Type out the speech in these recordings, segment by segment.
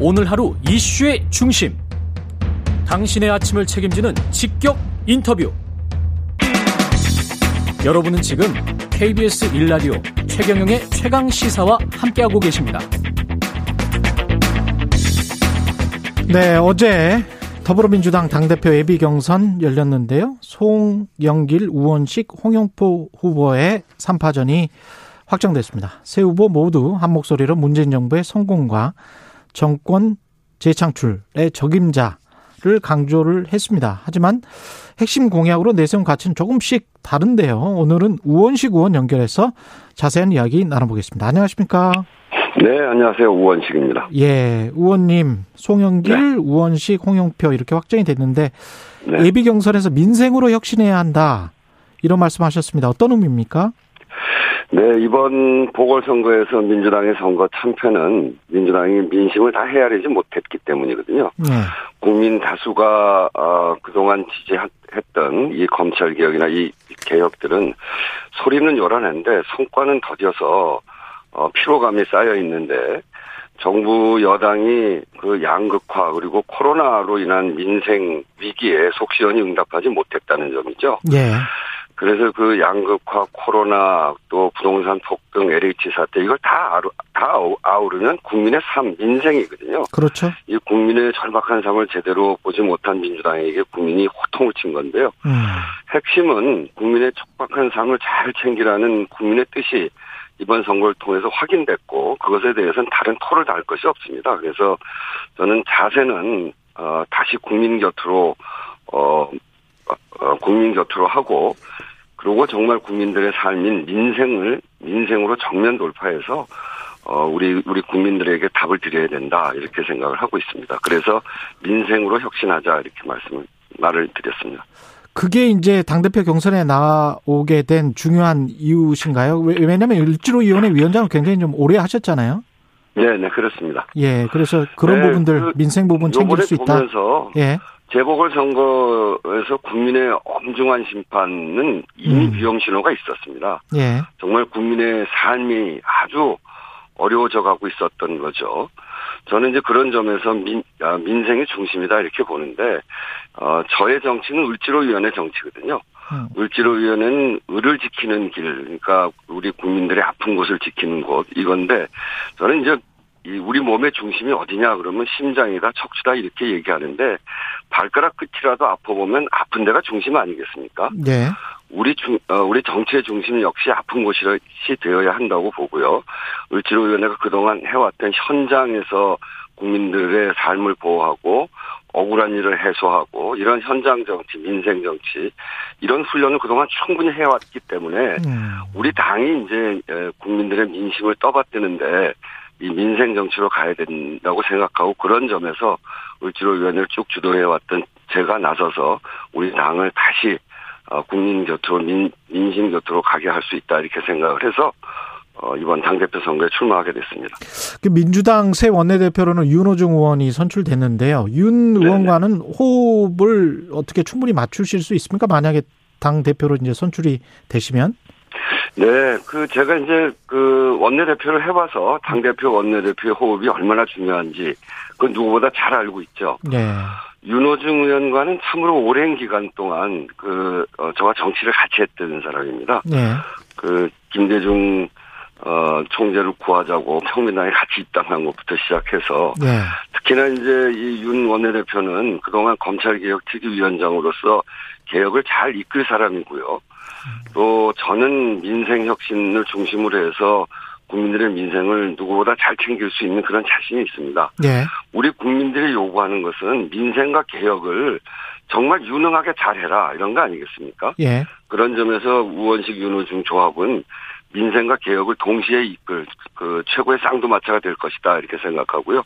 오늘 하루 이슈의 중심. 당신의 아침을 책임지는 직격 인터뷰. 여러분은 지금 KBS 1라디오 최경영의 최강 시사와 함께하고 계십니다. 네, 어제 더불어민주당 당대표 예비 경선 열렸는데요. 송영길, 우원식, 홍영포 후보의 3파전이 확정됐습니다. 세 후보 모두 한 목소리로 문재인 정부의 성공과 정권 재창출의 적임자를 강조를 했습니다. 하지만 핵심 공약으로 내세운 가치는 조금씩 다른데요. 오늘은 우원식 의원 연결해서 자세한 이야기 나눠보겠습니다. 안녕하십니까? 네, 안녕하세요. 우원식입니다. 예, 의원님, 송영길, 네. 우원식, 홍영표 이렇게 확정이 됐는데 네. 예비 경선에서 민생으로 혁신해야 한다 이런 말씀하셨습니다. 어떤 의미입니까? 네, 이번 보궐선거에서 민주당의 선거 참패는 민주당이 민심을 다 헤아리지 못했기 때문이거든요. 네. 국민 다수가 어, 그동안 지지했던 이 검찰 개혁이나 이 개혁들은 소리는 요란한데 성과는 더뎌서 어, 피로감이 쌓여 있는데 정부 여당이 그 양극화 그리고 코로나로 인한 민생 위기에 속시원히 응답하지 못했다는 점이죠. 예. 그래서 그 양극화, 코로나, 또 부동산 폭등, LH 사태 이걸 다 아루, 다 아우르면 국민의 삶, 민생이거든요. 그렇죠. 이 국민의 절박한 삶을 제대로 보지 못한 민주당에게 국민이 호통을 친 건데요. 음. 핵심은 국민의 촉박한 삶을 잘 챙기라는 국민의 뜻이 이번 선거를 통해서 확인됐고 그것에 대해서는 다른 토를 달 것이 없습니다. 그래서 저는 자세는 어, 다시 국민 곁으로 어, 어, 국민 곁으로 하고 그리고 정말 국민들의 삶인 민생을 민생으로 정면 돌파해서 어 우리 우리 국민들에게 답을 드려야 된다 이렇게 생각을 하고 있습니다. 그래서 민생으로 혁신하자 이렇게 말씀을 말을 드렸습니다. 그게 이제 당대표 경선에 나오게 된 중요한 이유신가요? 왜냐하면 일지로위원회 위원장을 굉장히 좀 오래 하셨잖아요. 네, 네, 그렇습니다. 예, 그래서 그런 네, 부분들 그 민생 부분 챙길 수 있다. 보면서 예. 재보궐선거에서 국민의 엄중한 심판은 이미 음. 위험 신호가 있었습니다. 예. 정말 국민의 삶이 아주 어려워져 가고 있었던 거죠. 저는 이제 그런 점에서 민, 아, 민생의 중심이다 이렇게 보는데 어, 저의 정치는 을지로위원회 정치거든요. 음. 을지로위원회는 을을 지키는 길, 그러니까 우리 국민들의 아픈 곳을 지키는 곳 이건데 저는 이제 이 우리 몸의 중심이 어디냐 그러면 심장이다 척추다 이렇게 얘기하는데 발가락 끝이라도 아파보면 아픈 데가 중심 아니겠습니까? 네. 우리 중, 어, 우리 정치의 중심 역시 아픈 곳이 되어야 한다고 보고요. 을지로위원회가 그동안 해왔던 현장에서 국민들의 삶을 보호하고 억울한 일을 해소하고 이런 현장 정치, 민생 정치 이런 훈련을 그동안 충분히 해왔기 때문에 음. 우리 당이 이제 국민들의 민심을 떠받드는데 이 민생 정치로 가야 된다고 생각하고 그런 점에서 을지로위원회를 쭉 주도해왔던 제가 나서서 우리 당을 다시 어, 국민 곁으로 민, 민심 곁으로 가게 할 수 있다 이렇게 생각을 해서 어, 이번 당대표 선거에 출마하게 됐습니다. 그 민주당 새 원내대표로는 윤호중 의원이 선출됐는데요. 윤 의원과는 호흡을 어떻게 충분히 맞추실 수 있습니까? 만약에 당대표로 이제 선출이 되시면? 네, 그 제가 이제 그 원내대표를 해봐서 당대표 원내대표의 호흡이 얼마나 중요한지 그 누구보다 잘 알고 있죠. 네. 윤호중 의원과는 참으로 오랜 기간 동안 그 어, 저와 정치를 같이 했던 사람입니다. 네. 그 김대중 어, 총재를 구하자고 평민당에 같이 입당한 것부터 시작해서 네. 특히나 이제 이 윤 원내대표는 그동안 검찰개혁 특위위원장으로서 개혁을 잘 이끌 사람이고요. 또 저는 민생 혁신을 중심으로 해서 국민들의 민생을 누구보다 잘 챙길 수 있는 그런 자신이 있습니다. 네. 우리 국민들이 요구하는 것은 민생과 개혁을 정말 유능하게 잘해라 이런 거 아니겠습니까? 예. 그런 점에서 우원식 윤호중 조합은 민생과 개혁을 동시에 이끌 그 최고의 쌍두마차가 될 것이다 이렇게 생각하고요.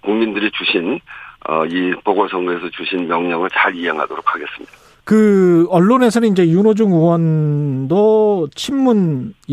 국민들이 주신 어, 이 보궐선거에서 주신 명령을 잘 이행하도록 하겠습니다. 그 언론에서는 이제 윤호중 의원도 친문이다라고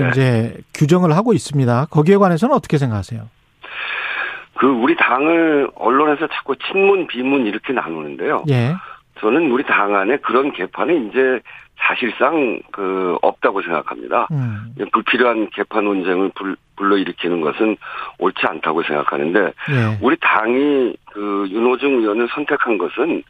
네. 이제 규정을 하고 있습니다. 거기에 관해서는 어떻게 생각하세요? 그 우리 당을 언론에서 자꾸 친문 비문 이렇게 나누는데요. 예. 저는 우리 당 안에 그런 개판이 이제 사실상 그 없다고 생각합니다. 음. 불필요한 개판 논쟁을 불, 불러일으키는 것은 옳지 않다고 생각하는데 예. 우리 당이 그 윤호중 의원을 선택한 것은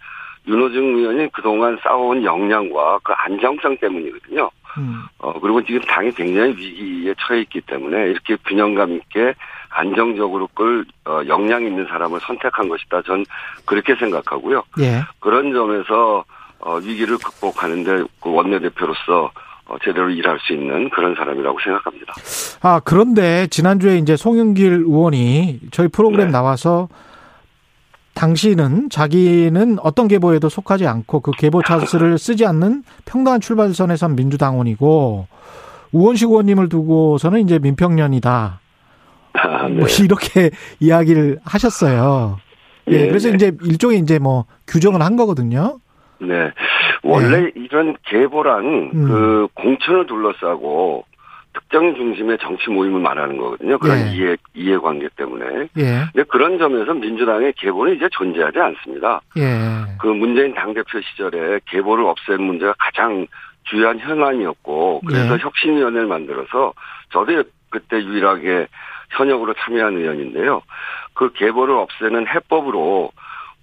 윤호중 의원이 그동안 쌓아온 역량과 그 안정성 때문이거든요. 음. 어, 그리고 지금 당이 굉장히 위기에 처해 있기 때문에 이렇게 균형감 있게 안정적으로 끌 어, 역량 있는 사람을 선택한 것이다. 전 그렇게 생각하고요. 예. 그런 점에서 어, 위기를 극복하는데 그 원내대표로서 어, 제대로 일할 수 있는 그런 사람이라고 생각합니다. 아 그런데 지난주에 이제 송영길 의원이 저희 프로그램 네. 나와서 당신은 자기는 어떤 계보에도 속하지 않고 그 계보 찬스를 쓰지 않는 평등한 출발선에 선 민주당원이고 우원식 의원님을 두고서는 이제 민평년이다. 아, 네. 뭐 이렇게 이야기를 하셨어요. 예, 네, 그래서 네. 이제 일종의 이제 뭐 규정을 한 거거든요. 네. 원래 네. 이런 계보란 음. 그 공천을 둘러싸고 특정 중심의 정치 모임을 말하는 거거든요. 그런 예. 이해 이해관계 때문에. 예. 근데 그런 점에서 민주당의 계보는 이제 존재하지 않습니다. 예. 그 문재인 당 대표 시절에 계보를 없애는 문제가 가장 주요한 현안이었고 그래서 예. 혁신위원회를 만들어서 저도 그때 유일하게 현역으로 참여한 의원인데요. 그 계보를 없애는 해법으로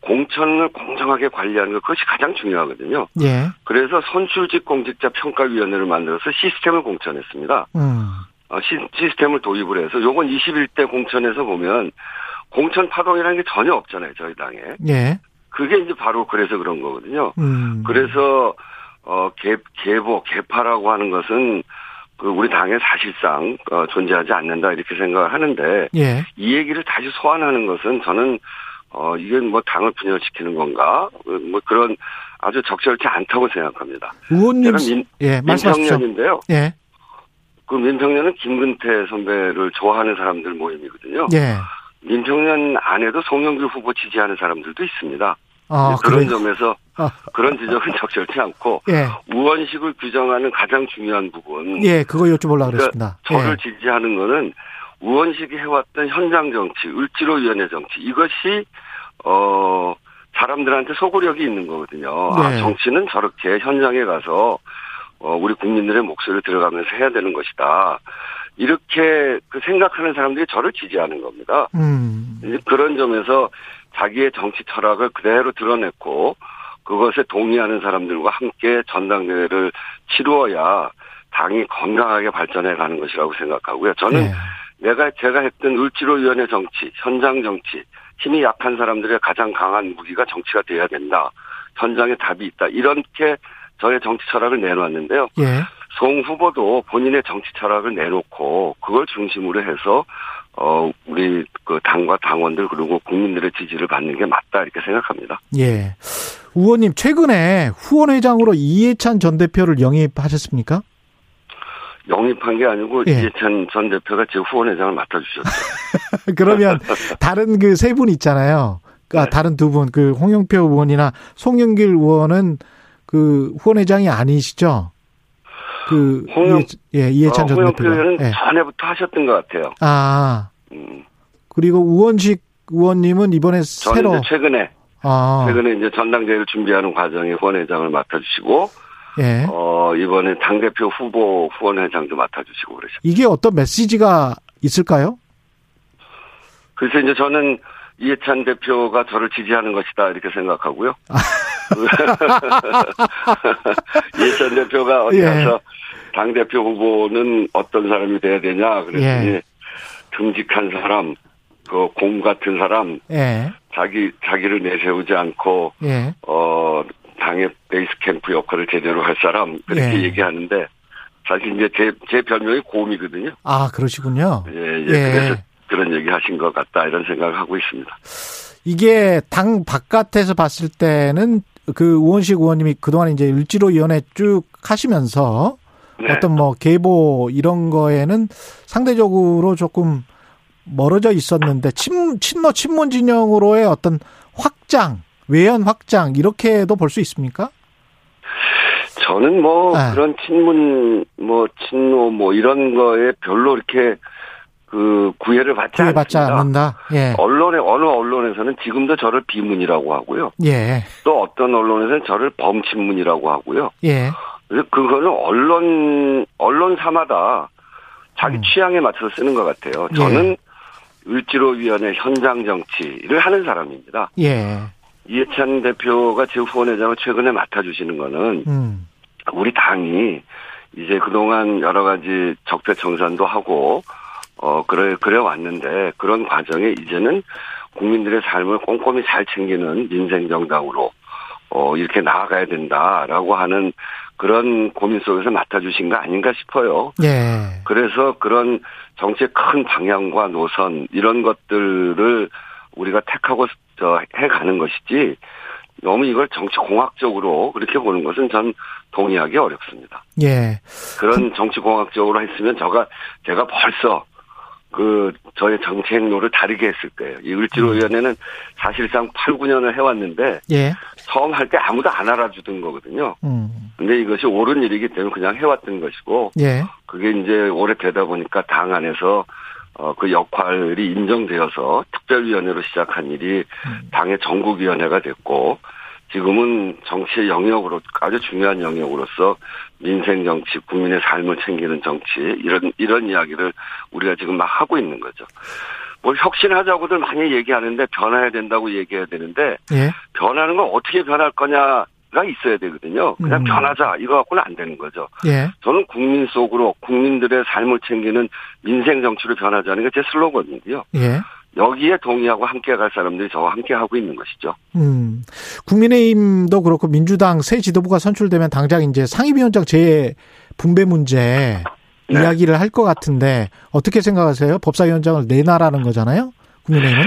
공천을 공정하게 관리하는 것 그것이 가장 중요하거든요. 예. 그래서 선출직 공직자 평가위원회를 만들어서 시스템을 공천했습니다. 음. 어, 시, 스템을 도입을 해서 요건 21대 공천에서 보면 공천 파동이라는 게 전혀 없잖아요 저희 당에. 예. 그게 이제 바로 그래서 그런 거거든요. 음. 그래서 어 개, 개보 개파라고 하는 것은 그 우리 당에 사실상 어, 존재하지 않는다 이렇게 생각을 하는데 예. 이 얘기를 다시 소환하는 것은 저는 어, 이게 뭐 당을 분열시키는 건가? 뭐 그런 아주 적절치 않다고 생각합니다. 의원님, 민, 예, 민평년인데요. 예. 그 민평년은 김근태 선배를 좋아하는 사람들 모임이거든요. 예. 민평년 안에도 송영길 후보 지지하는 사람들도 있습니다. 아, 그런 그래요? 점에서 아. 그런 지적은 적절치 않고 예. 우원식을 규정하는 가장 중요한 부분. 예, 그거 여쭤보려고 그러니까 그랬습니다. 저를 예. 지지하는 거는 우원식이 해왔던 현장 정치, 을지로 위원회 정치 이것이 어 사람들한테 소구력이 있는 거거든요. 아, 네. 아, 정치는 저렇게 현장에 가서 어 우리 국민들의 목소리를 들어가면서 해야 되는 것이다. 이렇게 그 생각하는 사람들이 저를 지지하는 겁니다. 음. 그런 점에서 자기의 정치 철학을 그대로 드러냈고 그것에 동의하는 사람들과 함께 전당대회를 치루어야 당이 건강하게 발전해 가는 것이라고 생각하고요. 저는 네. 내가 제가 했던 을지로위원회 정치, 현장 정치, 힘이 약한 사람들의 가장 강한 무기가 정치가 돼야 된다. 현장에 답이 있다. 이렇게 저의 정치 철학을 내놓았는데요. 예. 송 후보도 본인의 정치 철학을 내놓고 그걸 중심으로 해서 어 우리 그 당과 당원들 그리고 국민들의 지지를 받는 게 맞다 이렇게 생각합니다. 예. 의원님 최근에 후원회장으로 이해찬 전 대표를 영입하셨습니까? 영입한 게 아니고 예. 이해찬 전 대표가 제 후원회장을 맡아주셨죠. 그러면 다른 그 세 분 있잖아요. 그러니까 네. 다른 두 분, 그 홍영표 의원이나 송영길 의원은 그 후원회장이 아니시죠? 그 홍영, 예, 이해찬 어, 전 대표가. 홍영표 예. 전에부터 하셨던 것 같아요. 아. 음. 그리고 우원식 의원님은 이번에 새로 최근에 아. 최근에 이제 전당대회를 준비하는 과정에 후원회장을 맡아주시고 예. 어, 이번에 당대표 후보 후원회장도 맡아주시고 그러셨죠. 이게 어떤 메시지가 있을까요? 그래서 이제 저는 이해찬 대표가 저를 지지하는 것이다 이렇게 생각하고요. 이해찬 대표가 어디 예. 가서 예. 당대표 후보는 어떤 사람이 돼야 되냐 그랬더니 예. 듬직한 사람, 그공 같은 사람, 예. 자기 자기를 내세우지 않고 예. 어 당의 베이스 캠프 역할을 제대로 할 사람 그렇게 예. 얘기하는데 사실 이제 제, 제 별명이 곰이거든요. 아 그러시군요. 예, 예. 예. 그래서 그런 얘기 하신 것 같다 이런 생각을 하고 있습니다. 이게 당 바깥에서 봤을 때는 그 우원식 의원님이 그동안 이제 을지로 위원회 쭉 하시면서 네. 어떤 뭐 계보 이런 거에는 상대적으로 조금 멀어져 있었는데 친, 친노 친문 진영으로의 어떤 확장 외연 확장 이렇게도 볼 수 있습니까? 저는 뭐 네. 그런 친문 뭐 친노 뭐 이런 거에 별로 이렇게 그 구애를 받지 구애 받지 않는다. 예. 언론에 어느 언론에서는 지금도 저를 비문이라고 하고요. 예. 또 어떤 언론에서는 저를 범친문이라고 하고요. 예. 그거는 언론 언론사마다 자기 음. 취향에 맞춰서 쓰는 것 같아요. 저는 예. 을지로위원회 현장 정치를 하는 사람입니다. 예. 이해찬 대표가 제 후원회장을 최근에 맡아주시는 거는 음. 우리 당이 이제 그동안 여러 가지 적폐 청산도 하고 어 그래 그래 왔는데 그런 과정에 이제는 국민들의 삶을 꼼꼼히 잘 챙기는 민생 정당으로 어 이렇게 나아가야 된다라고 하는 그런 고민 속에서 맡아주신 거 아닌가 싶어요. 예. 그래서 그런 정치의 큰 방향과 노선 이런 것들을 우리가 택하고 저 해가는 것이지 너무 이걸 정치 공학적으로 그렇게 보는 것은 전 동의하기 어렵습니다. 예. 그런 정치 공학적으로 했으면 저가 제가 벌써 그 저의 정치 행로를 다르게 했을 거예요. 이 을지로위원회는 사실상 8, 9년을 해왔는데 예. 처음 할 때 아무도 안 알아주던 거거든요. 음. 근데 이것이 옳은 일이기 때문에 그냥 해왔던 것이고 예. 그게 이제 오래 되다 보니까 당 안에서 어, 그 역할이 인정되어서 특별위원회로 시작한 일이 음. 당의 전국위원회가 됐고 지금은 정치의 영역으로 아주 중요한 영역으로서 민생 정치, 국민의 삶을 챙기는 정치 이런 이런 이야기를 우리가 지금 막 하고 있는 거죠. 뭘 혁신하자고들 많이 얘기하는데 변해야 된다고 얘기해야 되는데 예. 변하는 건 어떻게 변할 거냐 가 있어야 되거든요. 그냥 음. 변하자 이거 갖고는 안 되는 거죠. 예. 저는 국민 속으로 국민들의 삶을 챙기는 민생 정치로 변하자는 게 제 슬로건인데요. 예. 여기에 동의하고 함께 갈 사람들이 저와 함께 하고 있는 것이죠. 음. 국민의힘도 그렇고 민주당 새 지도부가 선출되면 당장 이제 상임위원장 재 분배 문제 네. 이야기를 할 것 같은데 어떻게 생각하세요? 법사위원장을 내놔라는 거잖아요. 국민의힘은?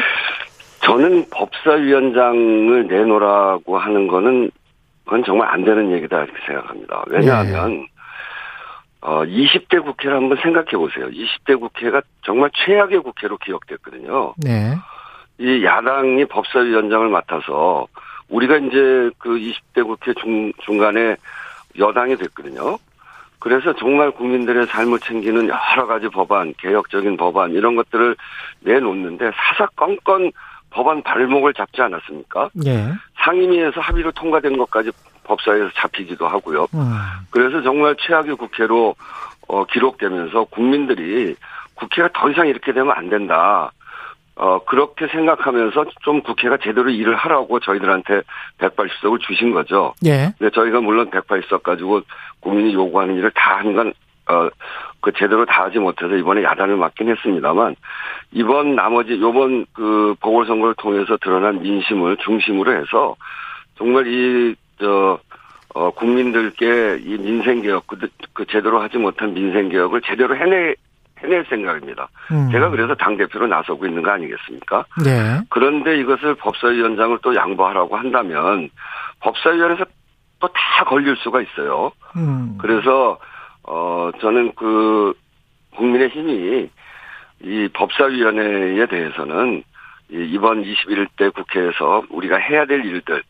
저는 법사위원장을 내놓으라고 하는 거는 그건 정말 안 되는 얘기다 이렇게 생각합니다. 왜냐하면 네. 어, 20대 국회를 한번 생각해 보세요. 20대 국회가 정말 최악의 국회로 기억됐거든요. 네. 이 야당이 법사위원장을 맡아서 우리가 이제 그 20대 국회 중, 중간에 여당이 됐거든요. 그래서 정말 국민들의 삶을 챙기는 여러 가지 법안, 개혁적인 법안, 이런 것들을 내놓는데 사사건건 법안 발목을 잡지 않았습니까? 예. 상임위에서 합의로 통과된 것까지 법사위에서 잡히기도 하고요. 음. 그래서 정말 최악의 국회로 어, 기록되면서 국민들이 국회가 더 이상 이렇게 되면 안 된다. 어, 그렇게 생각하면서 좀 국회가 제대로 일을 하라고 저희들한테 180석을 주신 거죠. 예. 근데 저희가 물론 180석 가지고 국민이 요구하는 일을 다 하는 건, 어, 그 제대로 다 하지 못해서 이번에 야단을 맞긴 했습니다만, 이번 나머지, 요번 그 보궐선거를 통해서 드러난 민심을 중심으로 해서 정말 이 저, 어, 국민들께 이 민생개혁, 그, 그 제대로 하지 못한 민생개혁을 제대로 해내, 해낼 생각입니다. 음. 제가 그래서 당대표로 나서고 있는 거 아니겠습니까? 네. 그런데 이것을 법사위원장을 또 양보하라고 한다면 법사위원회에서 또 다 걸릴 수가 있어요. 음. 그래서, 어, 저는 그 국민의 힘이 이 법사위원회에 대해서는 이번 21대 국회에서 우리가 해야 될 일들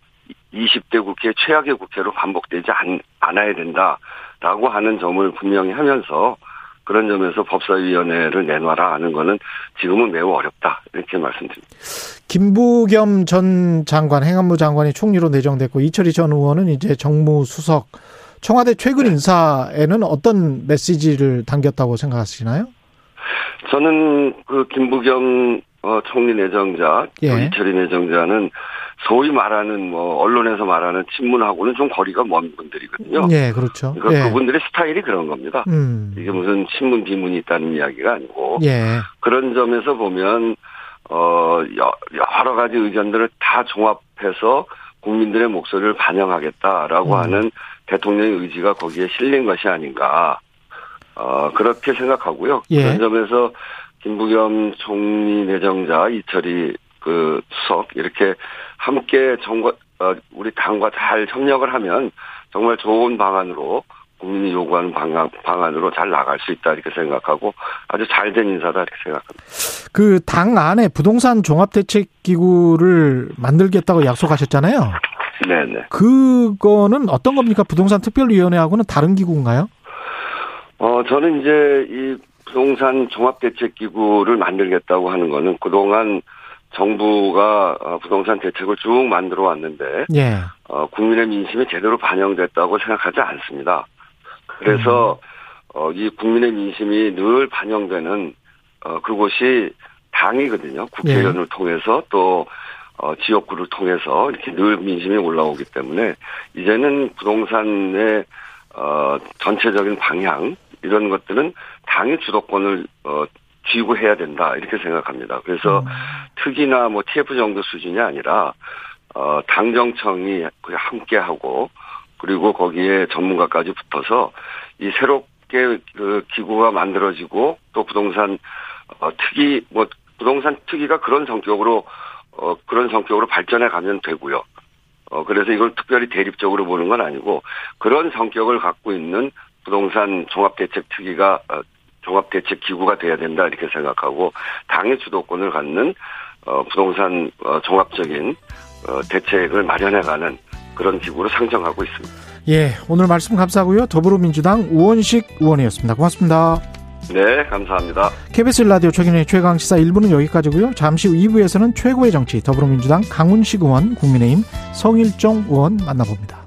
20대 국회 최악의 국회로 반복되지 않, 않아야 된다라고 하는 점을 분명히 하면서 그런 점에서 법사위원회를 내놔라 하는 거는 지금은 매우 어렵다 이렇게 말씀드립니다. 김부겸 전 장관 행안부 장관이 총리로 내정됐고 이철희 전 의원은 이제 정무수석 청와대 최근 네. 인사에는 어떤 메시지를 담겼다고 생각하시나요? 저는 그 김부겸 어, 총리 내정자, 예. 이철희 내정자는 소위 말하는 뭐 언론에서 말하는 친문하고는 좀 거리가 먼 분들이거든요. 예, 그렇죠. 그러니까 예. 그분들의 스타일이 그런 겁니다. 음. 이게 무슨 친문 비문이 있다는 이야기가 아니고 예. 그런 점에서 보면 어 여러 가지 의견들을 다 종합해서 국민들의 목소리를 반영하겠다라고 음. 하는 대통령의 의지가 거기에 실린 것이 아닌가. 어 그렇게 생각하고요. 예. 그런 점에서 김부겸 총리 내정자 이철이 그 수석 이렇게 함께 정과 어, 우리 당과 잘 협력을 하면 정말 좋은 방안으로 국민이 요구하는 방안, 방안으로 잘 나갈 수 있다 이렇게 생각하고 아주 잘 된 인사다 이렇게 생각합니다. 그 당 안에 부동산 종합대책기구를 만들겠다고 약속하셨잖아요. 네네. 그거는 어떤 겁니까? 부동산 특별위원회하고는 다른 기구인가요? 어 저는 이제 이 부동산 종합대책기구를 만들겠다고 하는 거는 그동안 정부가 어, 부동산 대책을 쭉 만들어 왔는데 예. 어, 국민의 민심이 제대로 반영됐다고 생각하지 않습니다. 그래서 음. 어, 이 국민의 민심이 늘 반영되는 어, 그곳이 당이거든요. 국회의원을 예. 통해서 또 어, 지역구를 통해서 이렇게 늘 민심이 올라오기 때문에 이제는 부동산의 어, 전체적인 방향 이런 것들은 당의 주도권을 어, 쥐고 해야 된다 이렇게 생각합니다. 그래서 음. 특이나 뭐 TF 정도 수준이 아니라 어, 당정청이 함께 하고 그리고 거기에 전문가까지 붙어서 이 새롭게 그 기구가 만들어지고 또 부동산 어, 특이 뭐 부동산 특이가 그런 성격으로 어, 그런 성격으로 발전해 가면 되고요. 어, 그래서 이걸 특별히 대립적으로 보는 건 아니고 그런 성격을 갖고 있는 부동산 종합대책 특위가 어, 종합대책 기구가 돼야 된다 이렇게 생각하고 당의 주도권을 갖는 어, 부동산 어, 종합적인 어, 대책을 마련해가는 그런 기구로 상정하고 있습니다. 예, 오늘 말씀 감사하고요. 더불어민주당 우원식 의원이었습니다. 고맙습니다. 네, 감사합니다. KBS 라디오 최근의 최강 시사 1부는 여기까지고요. 잠시 후 2부에서는 최고의 정치 더불어민주당 강훈식 의원, 국민의힘 성일종 의원 만나봅니다.